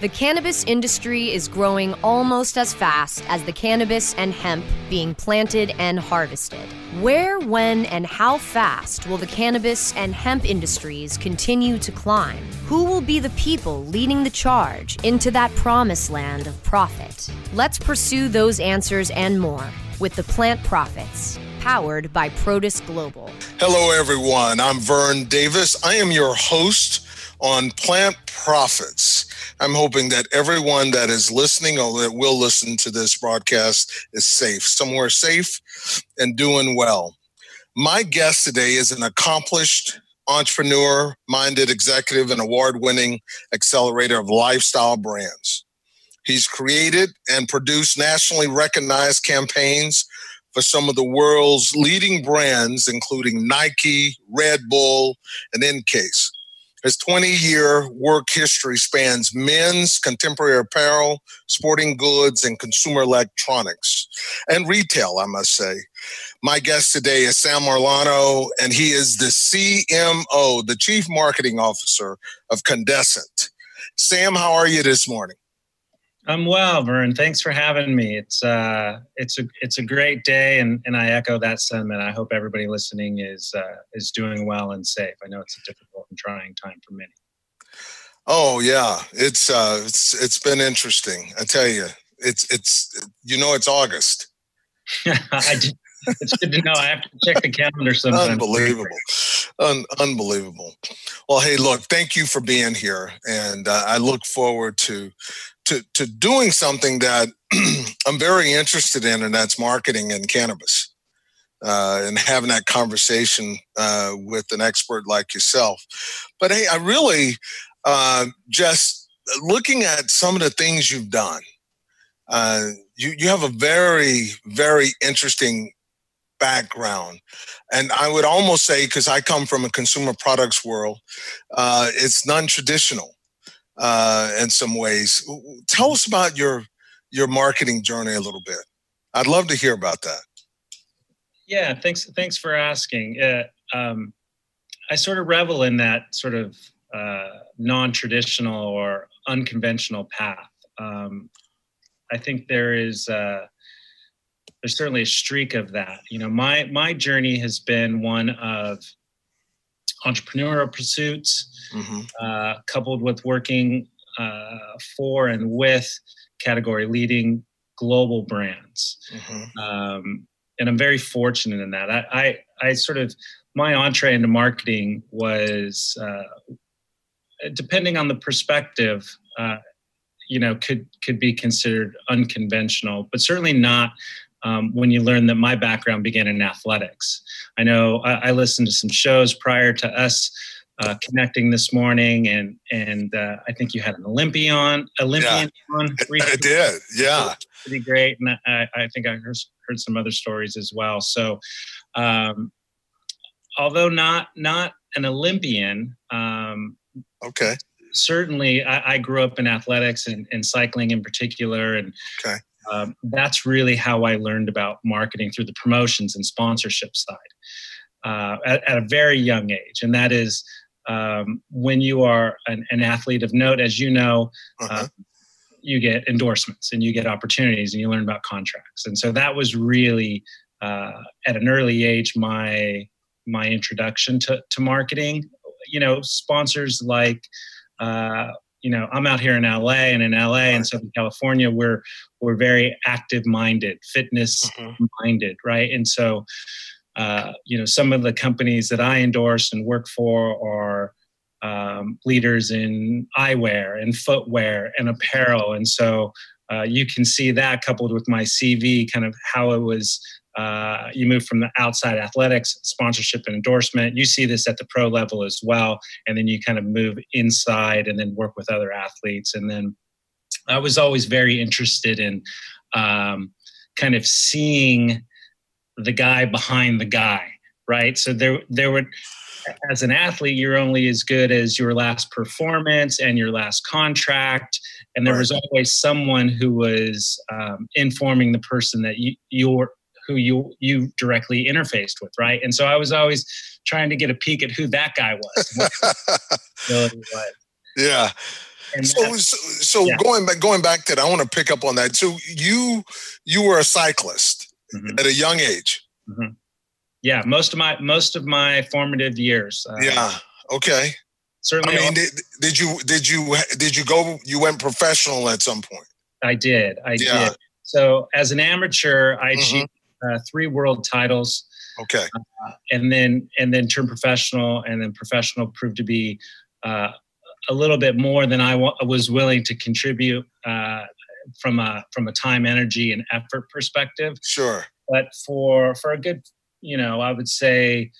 The cannabis industry is growing almost as fast as the cannabis and hemp being planted and harvested. Where, when, and how fast will the cannabis and hemp industries continue to climb? Who will be the people leading the charge into that promised land of profit? Let's pursue those answers and more with the Plant Profits, powered by Protis Global. Hello, everyone. I'm Vern Davis. I am your host on Plant Profits. I'm hoping that everyone that is listening or that will listen to this broadcast is safe, somewhere safe and doing well. My guest today is an accomplished entrepreneur minded executive and award winning accelerator of lifestyle brands. He's created and produced nationally recognized campaigns for some of the world's leading brands, including Nike, Red Bull, and Incase. His 20 year work history spans men's, contemporary apparel, sporting goods, and consumer electronics, and retail, I must say. My guest today is Sam Arlano, and he is the CMO, the Chief Marketing Officer of Candescent. Sam, how are you this morning? I'm well, Vern. Thanks for having me. It's uh, it's a it's a great day, and, and I echo that sentiment. I hope everybody listening is uh, is doing well and safe. I know it's a difficult and trying time for many. Oh yeah, it's uh, it's it's been interesting. I tell you, it's it's you know it's August. I just, it's good to know. I have to check the calendar sometimes. Unbelievable, Un- unbelievable. Well, hey, look, thank you for being here, and uh, I look forward to to to doing something that I'm very interested in, and that's marketing and cannabis. Uh, and having that conversation uh, with an expert like yourself. But hey, I really uh, just looking at some of the things you've done. Uh, you you have a very very interesting background, and I would almost say because I come from a consumer products world, uh, it's non-traditional uh, in some ways. Tell us about your your marketing journey a little bit. I'd love to hear about that. Yeah, thanks. Thanks for asking. Uh, um, I sort of revel in that sort of uh, non-traditional or unconventional path. Um, I think there is uh, there's certainly a streak of that. You know, my my journey has been one of entrepreneurial pursuits, mm-hmm. uh, coupled with working uh, for and with category leading global brands. Mm-hmm. Um, and I'm very fortunate in that. I, I, I, sort of, my entree into marketing was, uh, depending on the perspective, uh, you know, could could be considered unconventional, but certainly not um, when you learn that my background began in athletics. I know I, I listened to some shows prior to us uh, connecting this morning, and and uh, I think you had an Olympian Olympian yeah. on. Recently. I did, yeah, pretty great, and I, I think I heard, heard some other stories as well. So, um, although not not an Olympian, um, okay, certainly I, I, grew up in athletics and, and cycling in particular, and okay um, that's really how I learned about marketing through the promotions and sponsorship side uh, at, at, a very young age. And that is um, when you are an, an, athlete of note, as you know, uh-huh. uh, you get endorsements and you get opportunities and you learn about contracts. And so that was really uh, at an early age my my introduction to, to marketing. You know, sponsors like uh, you know, I'm out here in LA and in LA and Southern California, we're we're very active minded, fitness mm-hmm. minded, right? And so, uh, you know, some of the companies that I endorse and work for are um, leaders in eyewear and footwear and apparel, and so uh, you can see that coupled with my CV, kind of how it was uh, you move from the outside athletics, sponsorship and endorsement. You see this at the pro level as well. And then you kind of move inside and then work with other athletes. And then I was always very interested in um, kind of seeing the guy behind the guy, right? So there, there were, as an athlete, you're only as good as your last performance and your last contract. And there was always someone who was um, informing the person that you, you're who you you directly interfaced with, right? And so I was always trying to get a peek at who that guy was. yeah. and so, so, so yeah. going back, going back to that, I want to pick up on that. So you, you were a cyclist mm-hmm. at a young age. Mm-hmm. Yeah, most of my most of my formative years. Uh, yeah. Okay. Certainly. I mean, did, did you did you did you go? You went professional at some point. I did. I yeah. did. So as an amateur, I mm-hmm. Uh, three world titles. Okay. Uh, and then and then turned professional, and then professional proved to be uh, a little bit more than I w- was willing to contribute uh, from a from a time, energy, and effort perspective. Sure. But for for a good, you know, I would say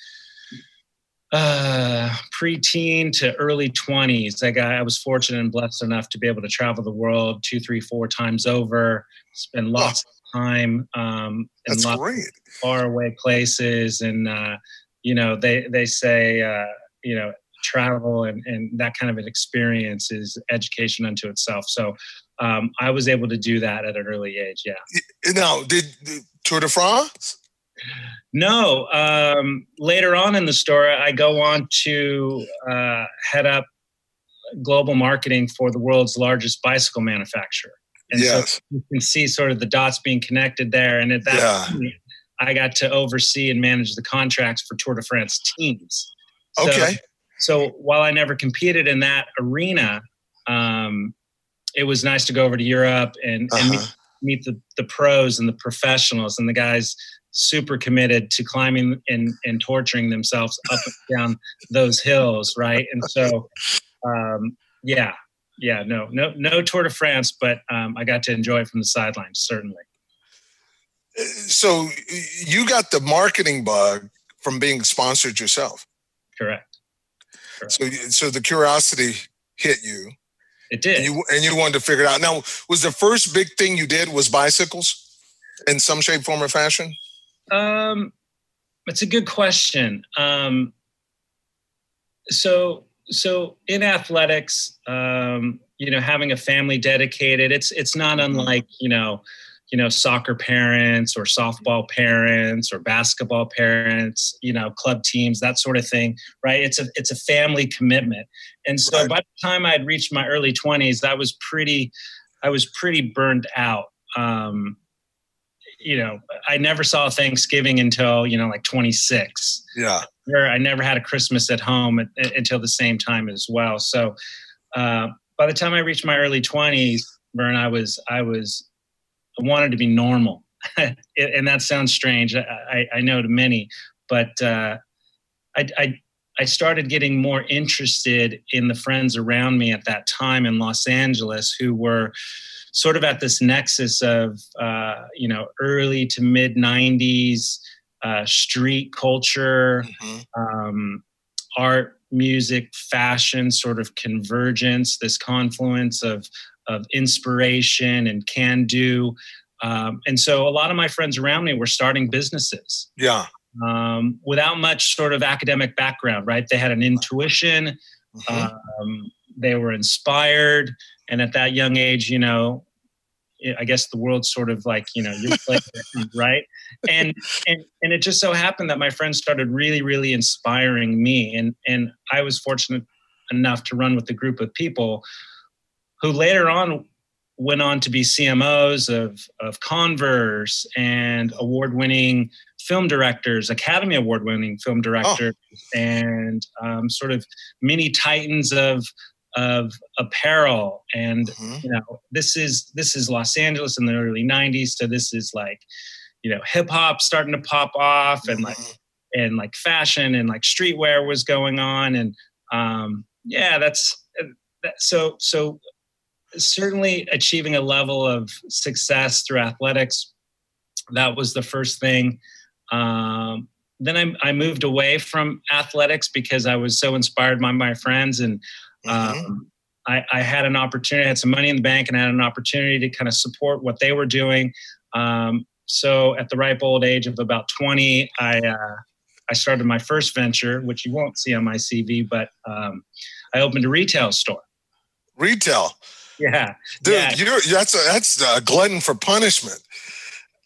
uh, preteen to early 20s. Like I, I was fortunate and blessed enough to be able to travel the world two, three, four times over, spend lots of time um, in that's great. far away places. And, uh, you know, they, they say, uh, you know, travel and, and that kind of an experience is education unto itself. So um, I was able to do that at an early age. Yeah. Now, did, did Tour de France? No. Um, later on in the story, I go on to uh, head up global marketing for the world's largest bicycle manufacturer. And yes. so you can see sort of the dots being connected there. And at that yeah. point, I got to oversee and manage the contracts for Tour de France teams. So, okay. So while I never competed in that arena, um, it was nice to go over to Europe and, uh-huh. and meet, meet the, the pros and the professionals and the guys super committed to climbing and, and torturing themselves up and down those hills, right? And so, um, yeah, yeah, no, no, no Tour de France, but um, I got to enjoy it from the sidelines, certainly. So you got the marketing bug from being sponsored yourself. Correct. Correct. So, so the curiosity hit you. It did. And you, and you wanted to figure it out. Now, was the first big thing you did was bicycles in some shape, form, or fashion? Um, it's a good question. Um, so, so in athletics, um, you know, having a family dedicated, it's it's not mm-hmm. unlike you know, you know, soccer parents or softball parents or basketball parents, you know, club teams, that sort of thing, right? It's a it's a family commitment, and so right. by the time I had reached my early twenties, I was pretty, I was pretty burned out. Um, you know, I never saw Thanksgiving until, you know, like 26. Yeah. I never had a Christmas at home at, at, until the same time as well. So uh, by the time I reached my early 20s, Vern, I was, I was, I wanted to be normal. and that sounds strange. I, I, know to many, but uh, I, I, I started getting more interested in the friends around me at that time in Los Angeles who were, sort of at this nexus of uh, you know early to mid 90s uh, street culture mm-hmm. um, art music fashion sort of convergence this confluence of of inspiration and can do um, and so a lot of my friends around me were starting businesses yeah um, without much sort of academic background right they had an intuition mm-hmm. um, they were inspired and at that young age you know i guess the world's sort of like you know you're playing right and and and it just so happened that my friends started really really inspiring me and and i was fortunate enough to run with a group of people who later on went on to be cmos of of converse and award winning film directors academy award winning film directors oh. and um, sort of mini titans of of apparel and mm-hmm. you know this is this is los angeles in the early 90s so this is like you know hip hop starting to pop off and mm-hmm. like and like fashion and like streetwear was going on and um yeah that's that, so so certainly achieving a level of success through athletics that was the first thing um then I, I moved away from athletics because I was so inspired by my friends and Mm-hmm. Um, I, I, had an opportunity, I had some money in the bank, and I had an opportunity to kind of support what they were doing. Um, so at the ripe old age of about 20, I uh, I started my first venture, which you won't see on my CV, but um, I opened a retail store. Retail. Yeah, dude, yeah. you're that's a, that's a glutton for punishment.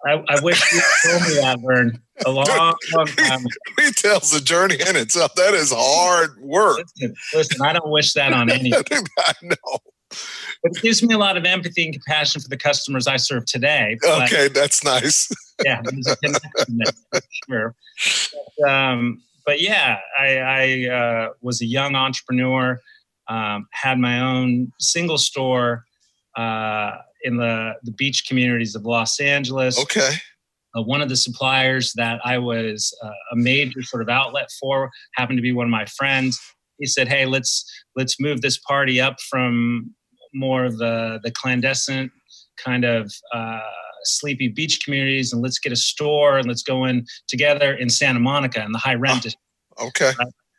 I, I wish you told me that, Vern. A long, long time. Retail's a journey in itself. That is hard work. Listen, listen I don't wish that on anyone. I know. it gives me a lot of empathy and compassion for the customers I serve today. Okay, that's nice. yeah, sure. But, um, but yeah, I, I uh, was a young entrepreneur, um, had my own single store uh, in the, the beach communities of Los Angeles. Okay. Uh, one of the suppliers that I was uh, a major sort of outlet for happened to be one of my friends. He said, "Hey, let's let's move this party up from more of the the clandestine kind of uh, sleepy beach communities, and let's get a store and let's go in together in Santa Monica in the high rent district." Okay.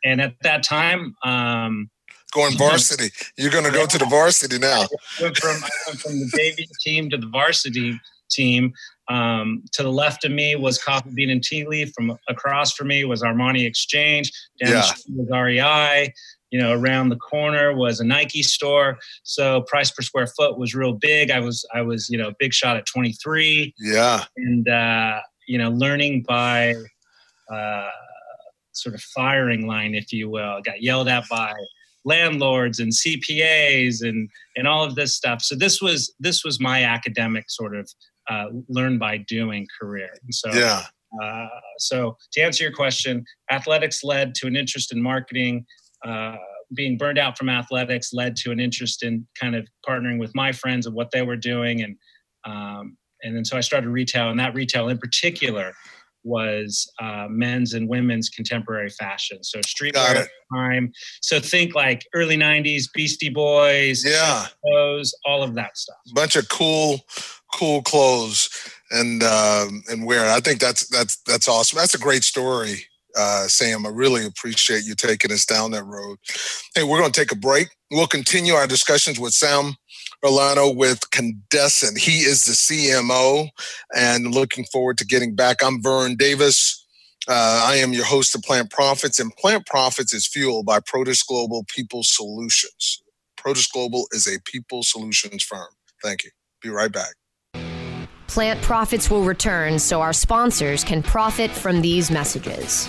and at that time, um, going varsity. You're going to go to the varsity now. I went from, I went from the JV team to the varsity team. Um, to the left of me was Coffee Bean and Tea Leaf. From across from me was Armani Exchange. Down yeah. was REI. You know, around the corner was a Nike store. So price per square foot was real big. I was I was you know big shot at 23. Yeah. And uh, you know, learning by uh, sort of firing line, if you will. Got yelled at by landlords and CPAs and and all of this stuff. So this was this was my academic sort of uh, learn by doing career. And so yeah. Uh, so to answer your question, athletics led to an interest in marketing. Uh, being burned out from athletics led to an interest in kind of partnering with my friends and what they were doing, and um, and then so I started retail, and that retail in particular was uh, men's and women's contemporary fashion. So streetwear time. So think like early '90s Beastie Boys, yeah, clothes, all of that stuff. Bunch of cool, cool clothes and um, and wear. I think that's that's that's awesome. That's a great story, uh, Sam. I really appreciate you taking us down that road. Hey, we're going to take a break. We'll continue our discussions with Sam Orlando with Candescent. He is the CMO and looking forward to getting back. I'm Vern Davis. Uh, I am your host of Plant Profits, and Plant Profits is fueled by Protis Global People Solutions. Protis Global is a people solutions firm. Thank you. Be right back. Plant Profits will return so our sponsors can profit from these messages.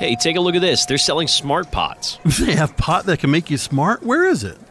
Hey, take a look at this. They're selling smart pots. They have pot that can make you smart? Where is it?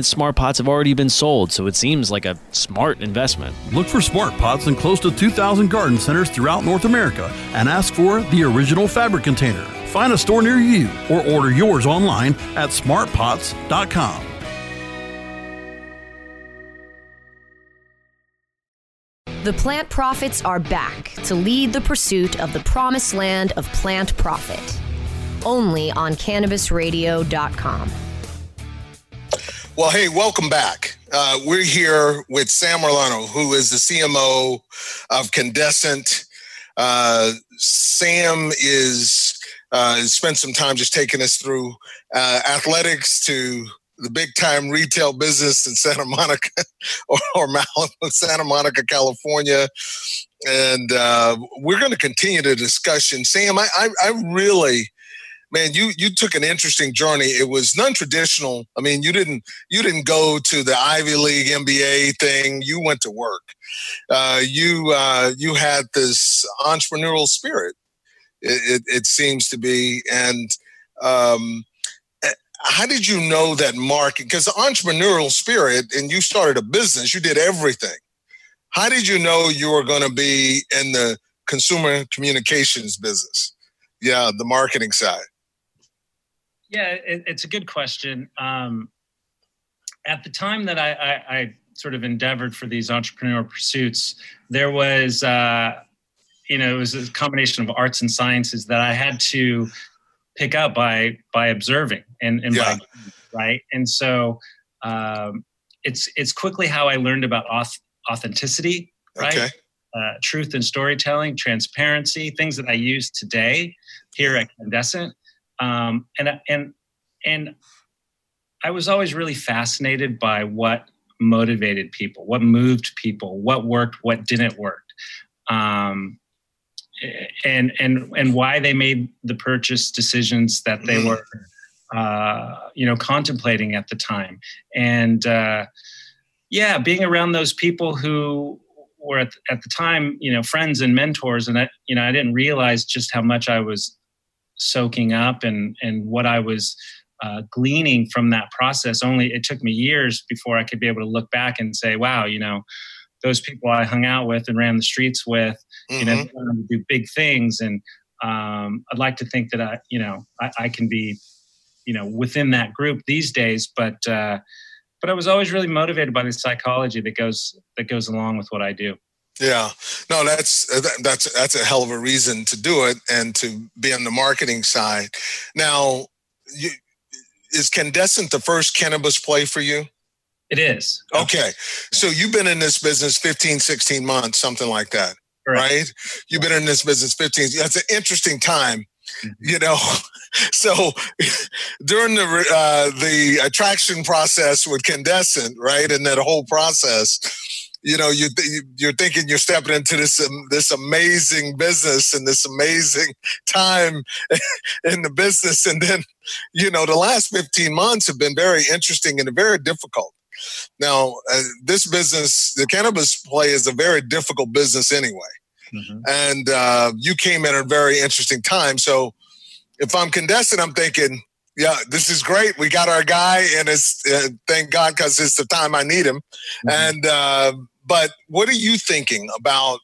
smart pots have already been sold, so it seems like a smart investment. Look for smart pots in close to 2,000 garden centers throughout North America and ask for the original fabric container. Find a store near you or order yours online at smartpots.com. The Plant Profits are back to lead the pursuit of the promised land of plant profit. Only on cannabisradio.com. Well, hey, welcome back. Uh, we're here with Sam Orlando, who is the CMO of Candescent. Uh, Sam is uh, spent some time just taking us through uh, athletics to the big time retail business in Santa Monica or, or Santa Monica, California. And uh, we're going to continue the discussion. Sam, I, I, I really, man, you you took an interesting journey. It was non-traditional. I mean, you didn't you didn't go to the Ivy League MBA thing. You went to work. Uh, you uh, you had this entrepreneurial spirit. It, it, it seems to be, and um, eh, how did you know that market? Because the entrepreneurial spirit, and you started a business. You did everything. How did you know you were going to be in the consumer communications business? Yeah, the marketing side. Yeah, it, it's a good question. Um, at the time that I, I, I, sort of endeavored for these entrepreneurial pursuits, there was, uh, you know, it was a combination of arts and sciences that I had to pick up by by observing and, and yeah. by right. And so um, it's it's quickly how I learned about auth- authenticity, right? Okay. Uh, truth and storytelling, transparency, things that I use today here at Candescent um, and and and I was always really fascinated by what motivated people, what moved people, what worked, what didn't work, um, and and and why they made the purchase decisions that they mm-hmm. were, uh, you know, contemplating at the time. And uh, yeah, being around those people who were at, at the time, you know, friends and mentors, and I, you know, I didn't realize just how much I was soaking up and and what I was uh, gleaning from that process. Only it took me years before I could be able to look back and say, "Wow, you know, those people I hung out with and ran the streets with, mm-hmm. you know, mm-hmm. do big things." And um, I'd like to think that I, you know, I, I, can be, you know, within that group these days. But uh, but I was always really motivated by the psychology that goes that goes along with what I do. Yeah, no, that's that's that's a hell of a reason to do it and to be on the marketing side. Now, you, is Candescent the first cannabis play for you? It is. Okay. So you've been in this business 15, 16 months, something like that, Correct. right? You've been in this business 15. That's an interesting time, mm-hmm. you know. So during the uh, the attraction process with Candescent, right, and that whole process, you know you you're thinking you're stepping into this um, this amazing business and this amazing time in the business and then you know the last 15 months have been very interesting and very difficult now uh, this business the cannabis play is a very difficult business anyway mm-hmm. and uh, you came in at a very interesting time so if i'm Candescent i'm thinking yeah, this is great. We got our guy, and it's uh, thank God because it's the time I need him. Mm-hmm. And uh, but what are you thinking about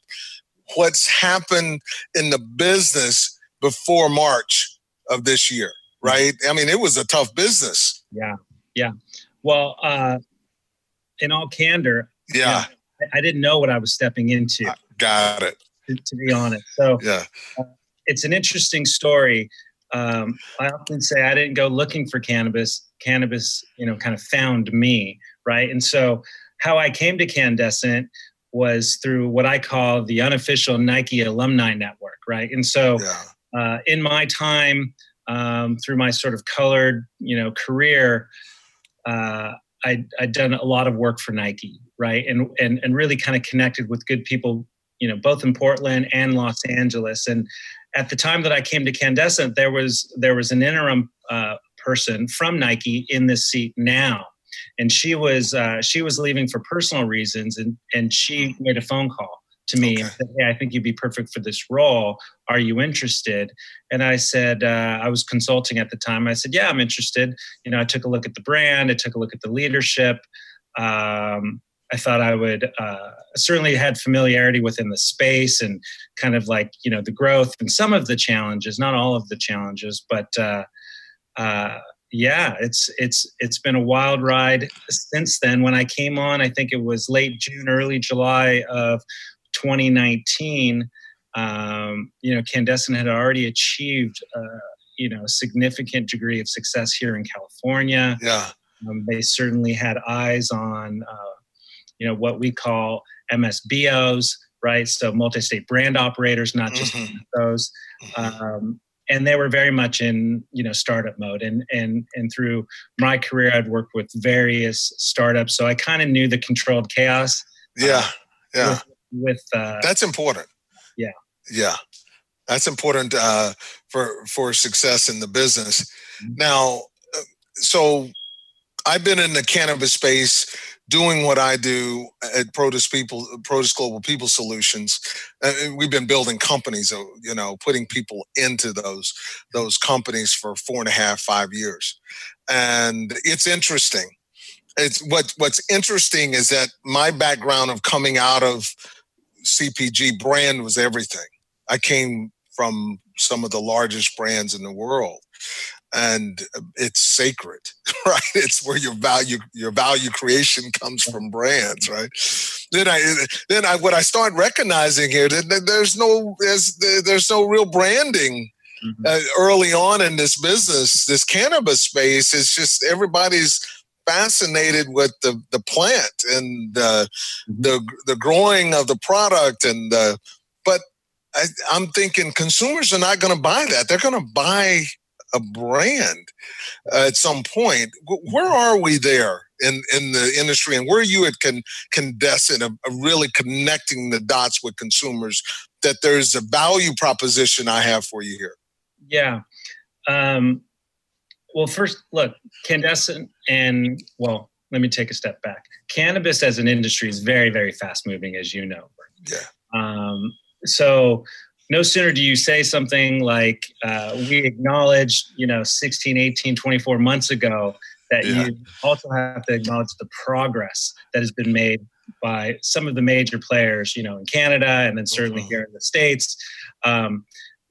what's happened in the business before March of this year? Right? I mean, it was a tough business. Yeah, yeah. Well, uh, in all candor, yeah, you know, I, I, didn't know what I was stepping into. got it. To, to, be honest, so yeah, uh, it's an interesting story. Um, I often say I didn't go looking for cannabis. Cannabis, you know, kind of found me, right? And so how I came to Candescent was through what I call the unofficial Nike alumni network, right? And so, yeah. uh, in my time um, through my sort of colored, you know, career, uh, I, I'd done a lot of work for Nike, right? And and and really kind of connected with good people, you know, both in Portland and Los Angeles. And at the time that I came to Candescent, there was there was an interim uh, person from Nike in this seat now and she was uh, she was leaving for personal reasons, and and she made a phone call to me okay. and said, "Hey, I think you'd be perfect for this role. Are you interested?" And I said, uh, I was consulting at the time. I said, "Yeah, I'm interested." You know, I took a look at the brand, I took a look at the leadership. Um, I thought I would uh, certainly had familiarity within the space and kind of like you know the growth and some of the challenges, not all of the challenges, but uh, uh, yeah, it's it's it's been a wild ride since then. When I came on, I think it was late June, early July of 2019. Um, you know, Candescent had already achieved, uh, you know, a significant degree of success here in California. Yeah, um, they certainly had eyes on, uh, you know, what we call MSBOs, right? So multi-state brand operators, not just mm-hmm. those. Mm-hmm. Um, and they were very much in you know startup mode. And and and through my career i'd worked with various startups so i kind of knew the controlled chaos yeah uh, yeah. with, with uh, that's important. Yeah. Yeah. That's important uh, for for success in the business. Mm-hmm. now uh, so i've been in the cannabis space doing what I do at Protis People, Protis Global People Solutions, uh, we've been building companies, uh, you know, putting people into those those companies for four and a half, five years, and it's interesting. It's what what's interesting is that my background of coming out of CPG brand was everything. I came from some of the largest brands in the world and it's sacred right? It's where your value your value creation comes from brands right? Then i then i what i start recognizing here that there's no there's there's no real branding mm-hmm. uh, early on in this business this cannabis space. It's just everybody's fascinated with the the plant and uh, mm-hmm. the the growing of the product and the but I, i'm thinking consumers are not going to buy that. They're going to buy a brand uh, at some point. Where are we there in, in the industry, and where are you at of, of really connecting the dots with consumers that there's a value proposition I have for you here? Yeah. Um, well, first, look, Candescent, and well, let me take a step back. Cannabis as an industry is very, very fast moving, as you know. Yeah. Um, so no sooner do you say something like uh, we acknowledged you know 16 18 24 months ago that yeah. you also have to acknowledge the progress that has been made by some of the major players you know in canada and then certainly mm-hmm. here in the states um,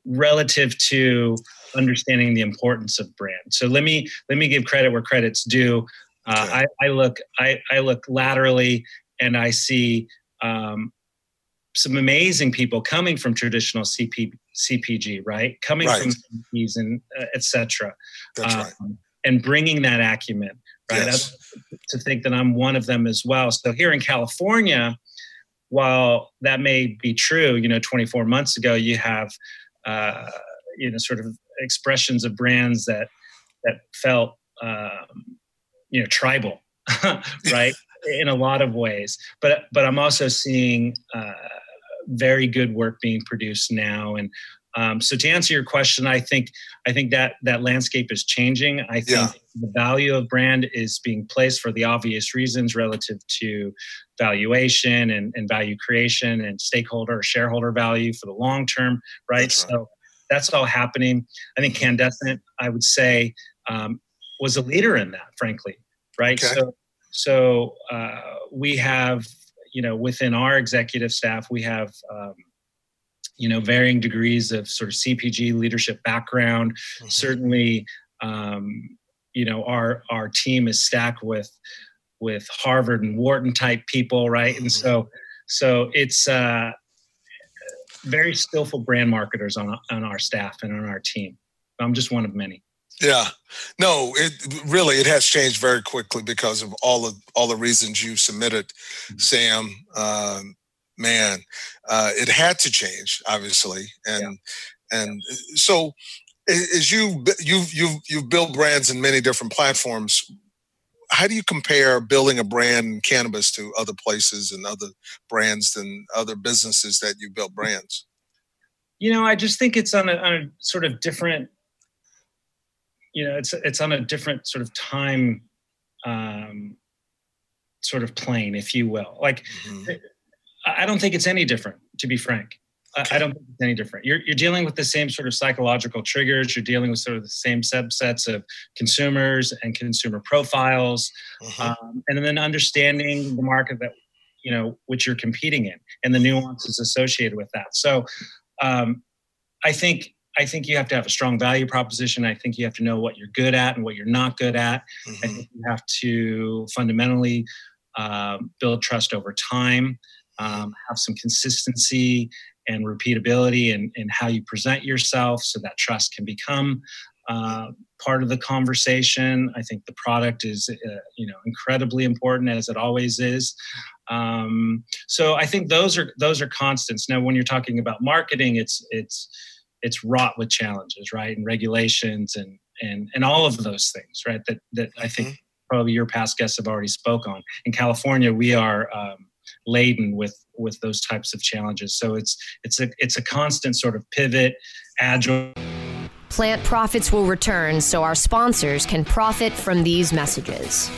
relative to understanding the importance of brand so let me let me give credit where credit's due uh. I, I, look I, I look laterally and i see um, some amazing people coming from traditional CP, CPG, right? Coming right. from CPs and uh, etc. That's um, right. And bringing that acumen, right? Yes. To think that I'm one of them as well. So here in California, while that may be true, you know, 24 months ago, you have, uh, you know, sort of expressions of brands that that felt, um, you know, tribal, right? in a lot of ways. But but I'm also seeing uh, very good work being produced now. And um, so to answer your question, I think I think that that landscape is changing. I think yeah. the value of brand is being placed for the obvious reasons relative to valuation and, and value creation and stakeholder or shareholder value for the long term, right? right? So that's all happening. I think Candescent, I would say, um, was a leader in that, frankly, right? Okay. So so uh, we have you know within our executive staff we have um, you know varying degrees of sort of cpg leadership background mm-hmm. certainly um, you know our our team is stacked with with harvard and wharton type people right mm-hmm. and so so it's uh, very skillful brand marketers on on our staff and on our team i'm just one of many yeah, no, it really it has changed very quickly because of all of all the reasons you submitted, mm-hmm. Sam. Um, man, uh, it had to change, obviously, and yeah. and so as you you you've you've built brands in many different platforms. How do you compare building a brand in cannabis to other places and other brands and other businesses that you built brands? You know, I just think it's on a, on a sort of different you know it's it's on a different sort of time um, sort of plane, if you will. Like, mm-hmm. I don't think it's any different, to be frank. Okay. I don't think it's any different. You're, you're dealing with the same sort of psychological triggers. You're dealing with sort of the same subsets of consumers and consumer profiles, mm-hmm. um, and then understanding the market that you know which you're competing in and the nuances associated with that. So, um, I think I think you have to have a strong value proposition. I think you have to know what you're good at and what you're not good at. Mm-hmm. I think you have to fundamentally uh, build trust over time, um, have some consistency and repeatability in, in how you present yourself so that trust can become uh, part of the conversation. I think the product is, uh, you know, incredibly important as it always is. Um, so I think those are those are constants. Now, when you're talking about marketing, it's it's it's wrought with challenges, right, and regulations and and and all of those things, right? That that I think mm-hmm. probably your past guests have already spoke on. In California, we are um, laden with with those types of challenges. So it's it's a it's a constant sort of pivot, agile. Plant profits will return so our sponsors can profit from these messages.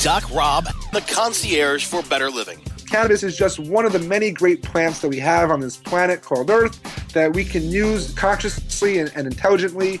Doc Rob, the concierge for better living. Cannabis is just one of the many great plants that we have on this planet called Earth that we can use consciously and, and intelligently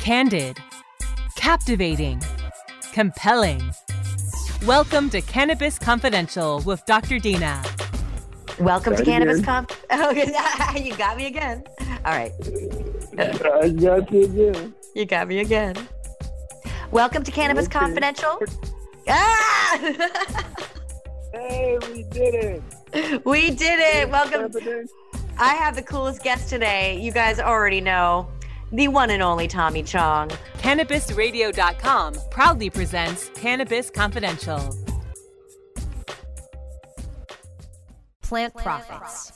Candid, captivating, compelling. Welcome to Cannabis Confidential with Dr. Dina. Welcome to Cannabis Conf. Oh, you got me again. All right. I got you again. You got me again. Welcome to Cannabis okay. Confidential. Ah! hey, we did it. We did it. Welcome. I have the coolest guest today. You guys already know the one and only Tommy Chong. CannabisRadio.com proudly presents Cannabis Confidential. Plant Profits.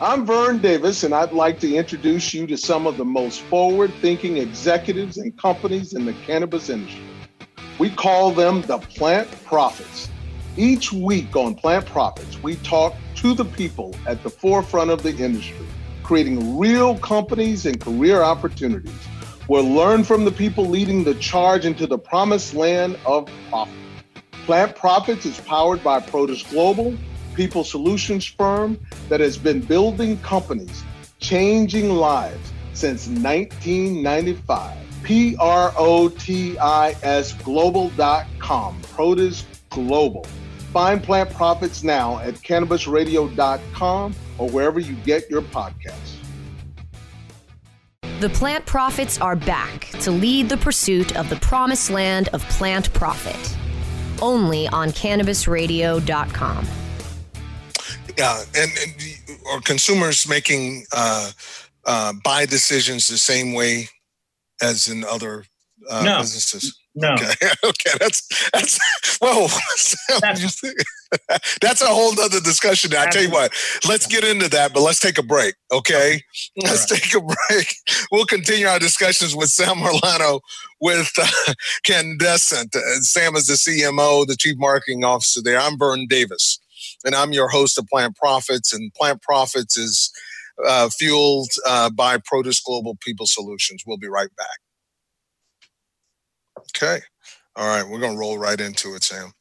I'm Vern Davis, and I'd like to introduce you to some of the most forward thinking executives and companies in the cannabis industry. We call them the Plant Profits. Each week on Plant Profits, we talk to the people at the forefront of the industry creating real companies and career opportunities. We'll learn from the people leading the charge into the promised land of profit. Plant Profits is powered by Protis Global, people solutions firm that has been building companies, changing lives since 1995. P R O T I S global.com. Protis Global. Find Plant Profits now at cannabisradio.com or wherever you get your podcasts. The plant profits are back to lead the pursuit of the promised land of plant profit. Only on cannabisradio.com. Yeah, and, and are consumers making uh, uh, buy decisions the same way as in other uh, no. businesses? No. Okay. okay. That's that's well. That's, that's a whole other discussion. I tell you what. Let's get into that, but let's take a break. Okay. Let's right. take a break. We'll continue our discussions with Sam Marlano with uh, Candescent. Uh, Sam is the CMO, the Chief Marketing Officer there. I'm Vern Davis, and I'm your host of Plant Profits. And Plant Profits is uh, fueled uh, by Protis Global People Solutions. We'll be right back. Okay. All right. We're going to roll right into it, Sam.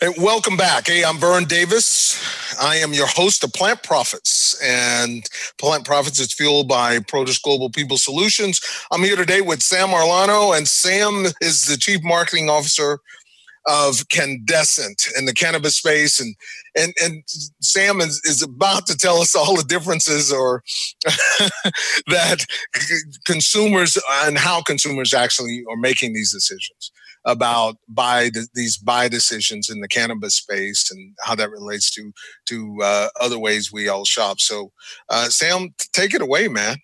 Hey, welcome back. Hey, I'm Vern Davis. I am your host of Plant Profits, and Plant Profits is fueled by Protis Global People Solutions. I'm here today with Sam Marlano, and Sam is the Chief Marketing Officer of Candescent in the cannabis space, and and and Sam is, is about to tell us all the differences or that consumers and how consumers actually are making these decisions about buy these buy decisions in the cannabis space and how that relates to to uh, other ways we all shop. So, uh, Sam, take it away, man.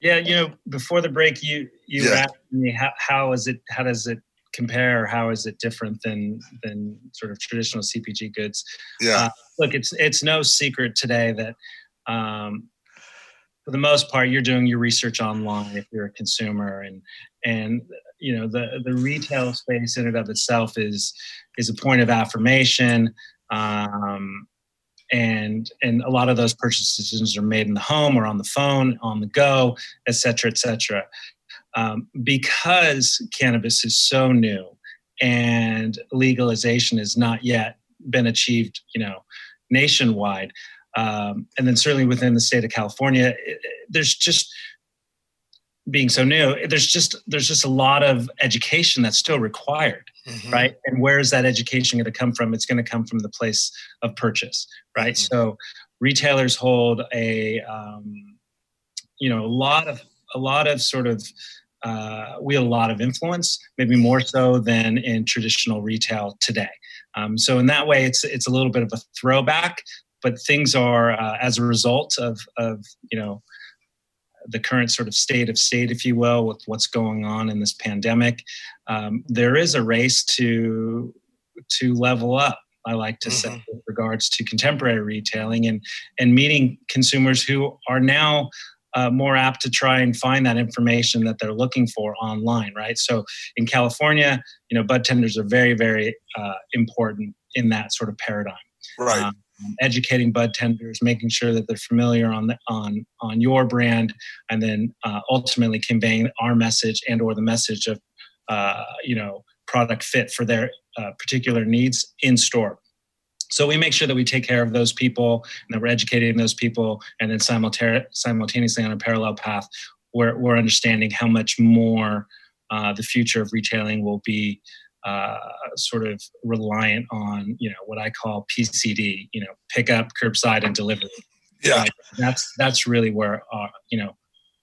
Yeah, you know, before the break, you you yeah. asked me how, how is it how does it compare how is it different than than sort of traditional cpg goods? Yeah. Uh, look it's it's no secret today that um, for the most part you're doing your research online if you're a consumer and and you know the the retail space in and of itself is is a point of affirmation um, and and a lot of those purchase decisions are made in the home or on the phone on the go et cetera et cetera um, because cannabis is so new and legalization has not yet been achieved, you know, nationwide, um, and then certainly within the state of California, it, there's just being so new, there's just there's just a lot of education that's still required, mm-hmm. right? And where is that education going to come from? It's going to come from the place of purchase, right? Mm-hmm. So retailers hold a um, you know a lot of a lot of sort of uh, we have a lot of influence, maybe more so than in traditional retail today. Um, so in that way, it's it's a little bit of a throwback, but things are uh, as a result of of you know the current sort of state of state, if you will, with what's going on in this pandemic, um, there is a race to to level up. I like to mm-hmm. say with regards to contemporary retailing and and meeting consumers who are now uh, more apt to try and find that information that they're looking for online, right? So in California, you know, bud tenders are very, very uh, important in that sort of paradigm. Right. Um, educating bud tenders, making sure that they're familiar on the, on on your brand, and then uh, ultimately conveying our message and or the message of uh, you know product fit for their uh, particular needs in store. So we make sure that we take care of those people and that we're educating those people, and then simultaneously on a parallel path, we're, we're understanding how much more uh, the future of retailing will be uh, sort of reliant on you know what I call PCD, you know, pick up, curbside, and delivery. Yeah, that's that's really where uh, you know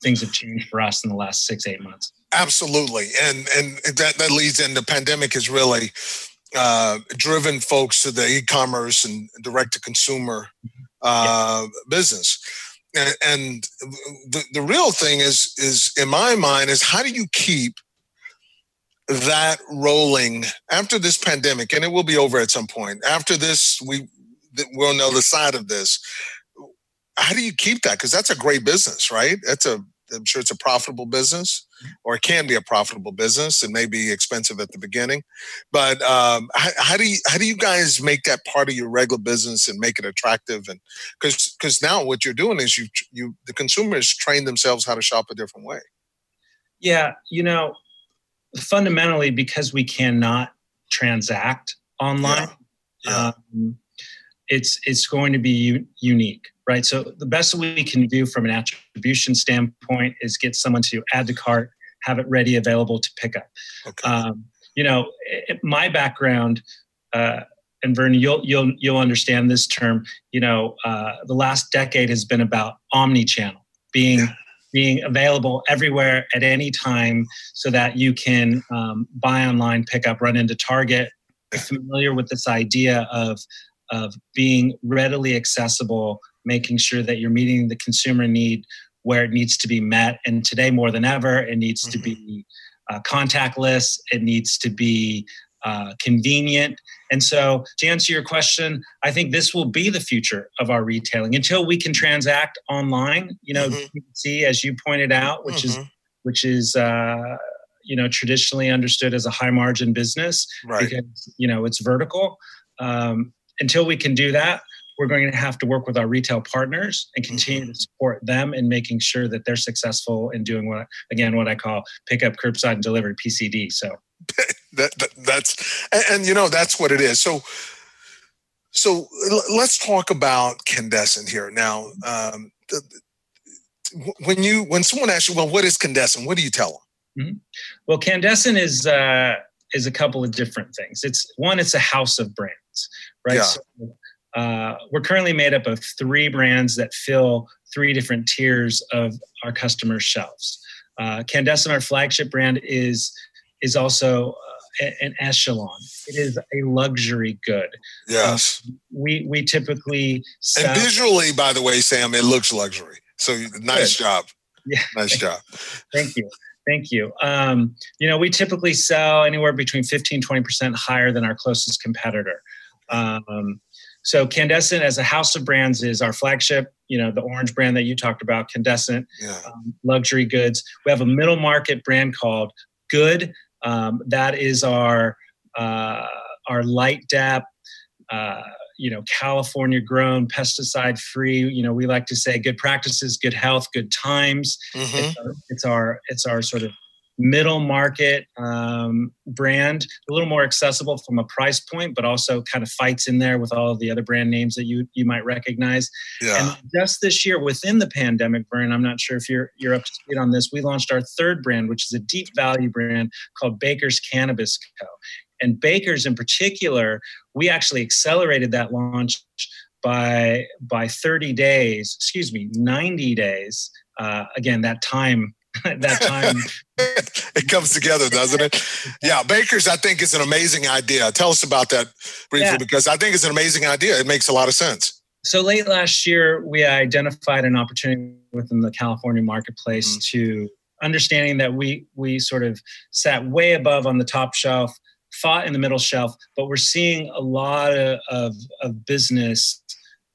things have changed for us in the last six eight months. Absolutely, and and that that leads in the pandemic is really uh, driven folks to the e-commerce and direct to consumer uh, yeah. business. And, and the, the real thing is is in my mind is how do you keep that rolling after this pandemic, and it will be over at some point. After this, we we will know the side of this. How do you keep that? Because that's a great business, right? That's a I'm sure it's a profitable business, or it can be a profitable business. It may be expensive at the beginning, but um, how, how, do you how do you guys make that part of your regular business and make it attractive? And because because now what you're doing is you you the consumers train themselves how to shop a different way. Yeah, you know, fundamentally because we cannot transact online yeah. Yeah. Um, it's it's going to be u- unique right so the best we can do from an attribution standpoint is get someone to add to cart have it ready available to pick up okay. um, you know it, my background uh, and Vernon, you'll you'll you'll understand this term. You know, uh, the last decade has been about omni-channel, being yeah being available everywhere at any time so that you can um, buy online, pick up, run into Target. Familiar with this idea of, of being readily accessible, making sure that you're meeting the consumer need where it needs to be met. And today, more than ever, it needs mm-hmm. to be uh, contactless, it needs to be uh, convenient. And so, to answer your question, I think this will be the future of our retailing until we can transact online. You know, mm-hmm. see as you pointed out, which mm-hmm. is which is uh, you know traditionally understood as a high margin business right. because you know it's vertical. Um, until we can do that, we're going to have to work with our retail partners and continue mm-hmm. to support them in making sure that they're successful in doing what again what I call pick up curbside and delivery PCD. So that, that that's and, and, you know that's what it is. So so let's talk about Candescent here now. Um, the, when you when someone asks you, well, what is Candescent? What do you tell them? Mm-hmm. Well, Candescent is uh, is a couple of different things. It's one, it's a house of brands, right? Yeah. So, uh, we're currently made up of three brands that fill three different tiers of our customers' shelves. Uh, Candescent, our flagship brand, is is also uh, an echelon. It is a luxury good. Yes. Um, we we typically sell- and visually, by the way, Sam, it looks luxury. So nice good. job. Yeah. Nice job. Thank you. Thank you. Um, you know, we typically sell anywhere between 15, 20% higher than our closest competitor. Um, so Candescent as a house of brands is our flagship, you know, the orange brand that you talked about, Candescent, yeah. um, luxury goods. We have a middle market brand called Good, um, that is our uh, our light dep, uh, you know, California grown, pesticide free. You know, we like to say good practices, good health, good times. Mm-hmm. It's, our, it's, our, it's our sort of middle market um, brand, a little more accessible from a price point, but also kind of fights in there with all of the other brand names that you you might recognize. Yeah. And just this year, within the pandemic, Vern, I'm not sure if you're you're up to speed on this. We launched our third brand, which is a deep value brand called Baker's Cannabis Co. And Baker's in particular, we actually accelerated that launch by by 30 days. Excuse me, 90 days. Uh, again, that time that time. it comes together, doesn't it? Yeah, Baker's, I think, is an amazing idea. Tell us about that briefly Yeah. because I think it's an amazing idea. It makes a lot of sense. So late last year, we identified an opportunity within the California marketplace to understanding that we we sort of sat way above on the top shelf, fought in the middle shelf, but we're seeing a lot of of, of business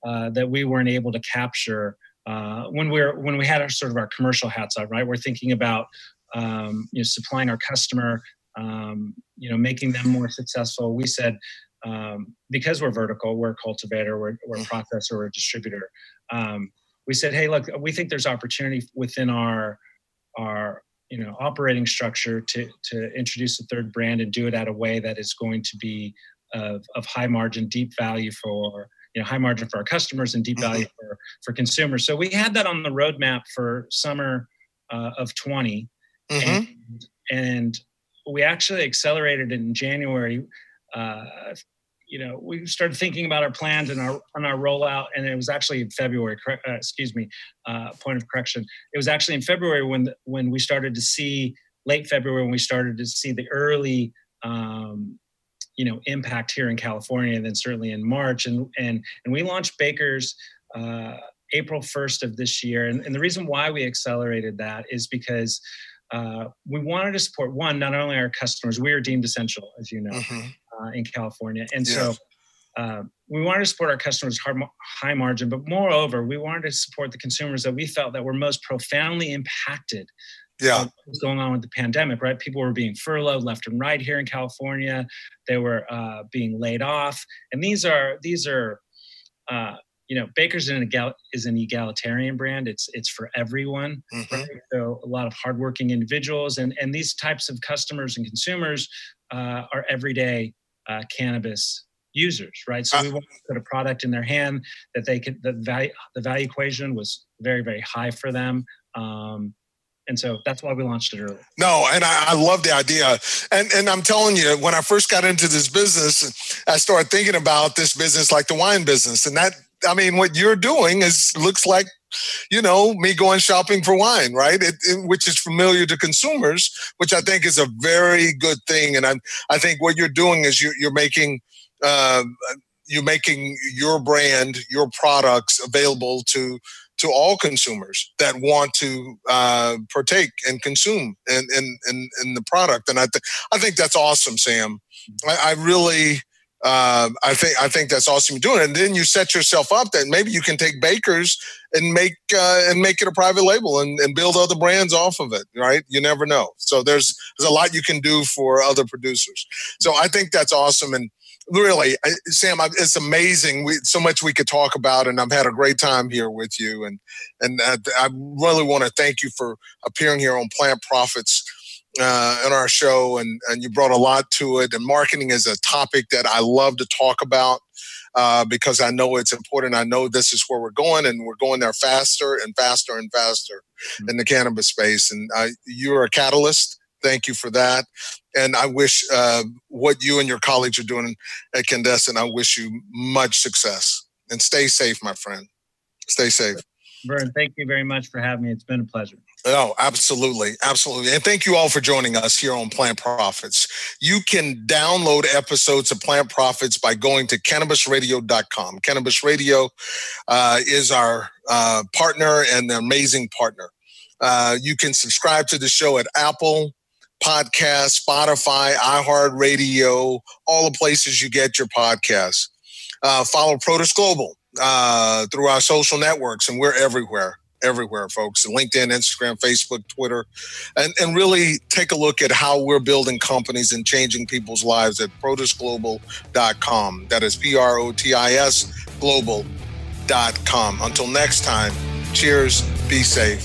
uh, that we weren't able to capture uh, when we're when we had our sort of our commercial hats on. Right, we're thinking about um, you know supplying our customer, um, you know, making them more successful. We said um, because we're vertical, we're a cultivator, we're, we're a processor, we're a distributor. Um, we said, hey, look, we think there's opportunity within our our you know operating structure to to introduce a third brand and do it at a way that is going to be of, of high margin, deep value for you know high margin for our customers and deep value for for consumers. So we had that on the roadmap for summer uh, of 20, and, and we actually accelerated it in January. Uh, you know, we started thinking about our plans and our on our rollout, and it was actually in February. Uh, excuse me. Uh, point of correction. It was actually in February when when we started to see late February when we started to see the early. Um, you know impact here in California, and then certainly in March, and and and we launched Baker's uh, April first of this year, and, and the reason why we accelerated that is because uh, we wanted to support one not only our customers, we are deemed essential, as you know, uh, in California, and so. Uh, we wanted to support our customers hard, high margin, but moreover, we wanted to support the consumers that we felt that were most profoundly impacted Yeah. what was going on with the pandemic, right? People were being furloughed left and right here in California. They were uh, being laid off, and these are these are, uh, you know, Baker's an egal- is an egalitarian brand. It's it's for everyone. right? So a lot of hardworking individuals, and and these types of customers and consumers uh, are everyday uh, cannabis users, right? So we want to put a product in their hand that they could the value the value equation was very very high for them. Um, and so that's why we launched it early. No, and I, I love the idea. And and I'm telling you, when I first got into this business, I started thinking about this business like the wine business. And that I mean, what you're doing is looks like, you know, me going shopping for wine, right? It, it- which is familiar to consumers, which I think is a very good thing. And I I think what you're doing is you, you're making uh, you're making your brand, your products available to to all consumers that want to uh, partake and consume in, in, in, in the product. And I, th- I think that's awesome, Sam. I, I really, uh, I think I think that's awesome doing. And then you set yourself up that maybe you can take Baker's and make uh, and make it a private label and, and build other brands off of it. Right? You never know. So there's there's a lot you can do for other producers. So I think that's awesome. And really, I- Sam, I- it's amazing. We so much we could talk about, and I've had a great time here with you. And and uh, I really want to thank you for appearing here on Plant Profits uh, in our show, and and you brought a lot to it. And marketing is a topic that I love to talk about. Uh, because I know it's important. I know this is where we're going, and we're going there faster and faster and faster in the cannabis space. And uh, you're a catalyst. Thank you for that. And I wish uh, what you and your colleagues are doing at Candescent, I wish you much success. And stay safe, my friend. Stay safe. Vern, thank you very much for having me. It's been a pleasure. Oh, absolutely. Absolutely. And thank you all for joining us here on Plant Profits. You can download episodes of Plant Profits by going to cannabisradio.com. Cannabis Radio uh, is our uh, partner and an amazing partner. Uh, you can subscribe to the show at Apple Podcast, Spotify, iHeartRadio, all the places you get your podcasts. Uh, follow Protis Global uh, through our social networks, and we're everywhere, everywhere, folks. LinkedIn, Instagram, Facebook, Twitter, and, and really take a look at how we're building companies and changing people's lives at protisglobal.com. That is P R O T I S global.com. Until next time, cheers, be safe.